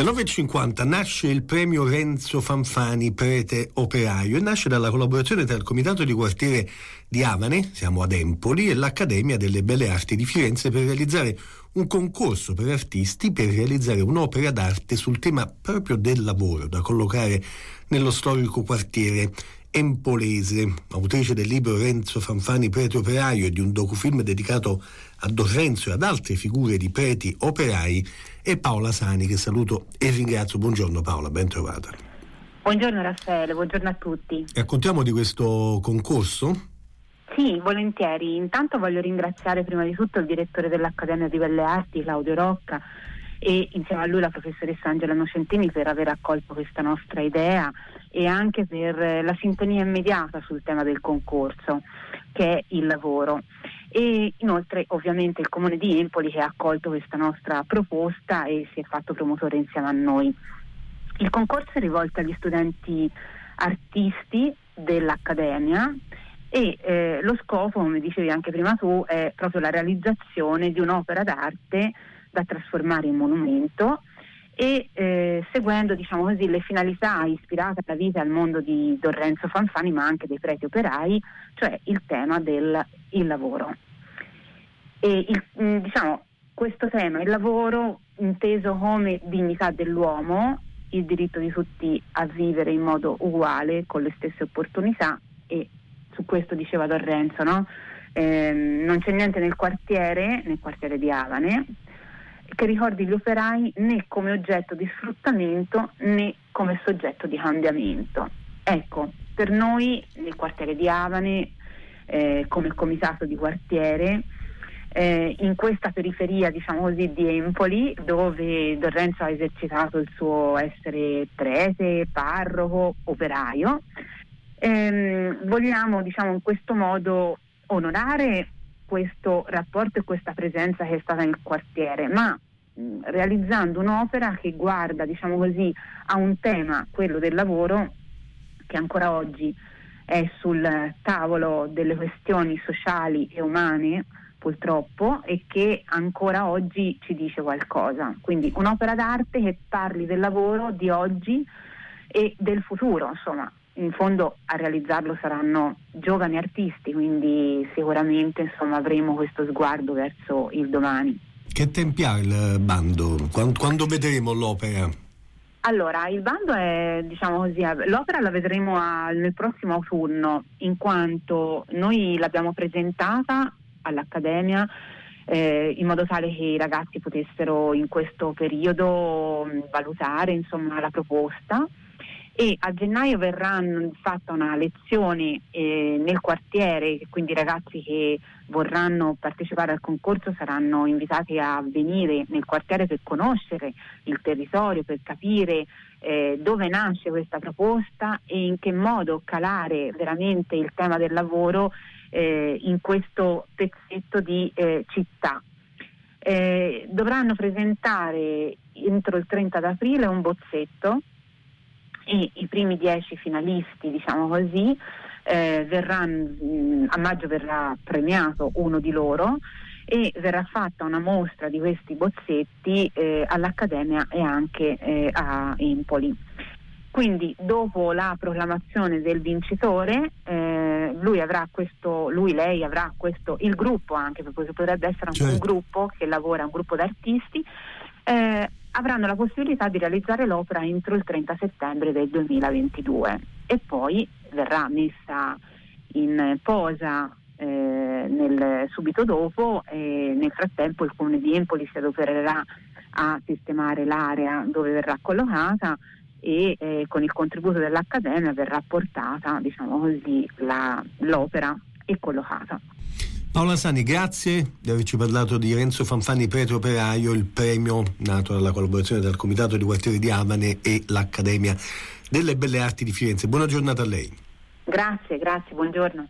Alle 9.50 nasce il premio Renzo Fanfani Prete Operaio e nasce dalla collaborazione tra il Comitato di Quartiere di Avane, siamo ad Empoli, e l'Accademia delle Belle Arti di Firenze per realizzare un concorso per artisti per realizzare un'opera d'arte sul tema proprio del lavoro da collocare nello storico quartiere empolese, autrice del libro Renzo Fanfani Prete Operaio e di un docufilm dedicato a Don Renzo e ad altre figure di preti operai, e Paola Sani che saluto e ringrazio. Buongiorno Paola, ben trovata. Buongiorno Raffaele, buongiorno a tutti. Raccontiamo di questo concorso? Sì, volentieri. Intanto voglio ringraziare prima di tutto il direttore dell'Accademia di Belle Arti, Claudio Rocca, e insieme a lui la professoressa Angela Nocentini per aver accolto questa nostra idea e anche per eh, la sintonia immediata sul tema del concorso che è il lavoro e inoltre ovviamente il Comune di Empoli che ha accolto questa nostra proposta e si è fatto promotore insieme a noi. Il concorso è rivolto agli studenti artisti dell'Accademia e eh, lo scopo, come dicevi anche prima tu, è proprio la realizzazione di un'opera d'arte da trasformare in monumento e eh, seguendo diciamo così, le finalità ispirate alla vita e al mondo di Don Renzo Fanfani ma anche dei preti operai, cioè il tema del il lavoro. Il, mm, diciamo, questo tema, il lavoro inteso come dignità dell'uomo, il diritto di tutti a vivere in modo uguale, con le stesse opportunità e su questo diceva Don Renzo, no? eh, non c'è niente nel quartiere, nel quartiere di Avane, che ricordi gli operai né come oggetto di sfruttamento né come soggetto di cambiamento. Ecco, per noi nel quartiere di Avane, eh, come comitato di quartiere, eh, in questa periferia diciamo così, di Empoli dove Don Renzo ha esercitato il suo essere prete, parroco, operaio. Ehm, vogliamo diciamo, in questo modo onorare questo rapporto e questa presenza che è stata nel quartiere, ma realizzando un'opera che guarda, diciamo così, a un tema, quello del lavoro, che ancora oggi è sul tavolo delle questioni sociali e umane, purtroppo, e che ancora oggi ci dice qualcosa. Quindi un'opera d'arte che parli del lavoro di oggi e del futuro, insomma, in fondo a realizzarlo saranno giovani artisti, quindi sicuramente insomma, avremo questo sguardo verso il domani. Che tempi ha il bando? Quando, quando vedremo l'opera? Allora, il bando è, diciamo così, l'opera la vedremo a, nel prossimo autunno, in quanto noi l'abbiamo presentata all'Accademia eh, in modo tale che i ragazzi potessero in questo periodo valutare insomma, la proposta e a gennaio verrà fatta una lezione eh, nel quartiere, quindi i ragazzi che vorranno partecipare al concorso saranno invitati a venire nel quartiere per conoscere il territorio, per capire eh, dove nasce questa proposta e in che modo calare veramente il tema del lavoro eh, in questo pezzetto di eh, città. Eh, dovranno presentare entro il 30 aprile un bozzetto e i primi dieci finalisti, diciamo così, eh, verranno, a maggio verrà premiato uno di loro e verrà fatta una mostra di questi bozzetti eh, all'Accademia e anche eh, a Empoli. Quindi dopo la proclamazione del vincitore, eh, lui avrà questo, lui, lei avrà questo, il gruppo anche, perché potrebbe essere anche certo. un gruppo che lavora, un gruppo d'artisti, eh, avranno la possibilità di realizzare l'opera entro il 30 settembre del 2022 e poi verrà messa in posa eh, nel, subito dopo e nel frattempo il comune di Empoli si adopererà a sistemare l'area dove verrà collocata e eh, con il contributo dell'Accademia verrà portata diciamo così, la, l'opera e collocata. Paola Sani, grazie di averci parlato di Renzo Fanfani Prete Operaio, il premio nato dalla collaborazione del Comitato di Quartiere di Avane e l'Accademia delle Belle Arti di Firenze. Buona giornata a lei. Grazie, grazie, buongiorno.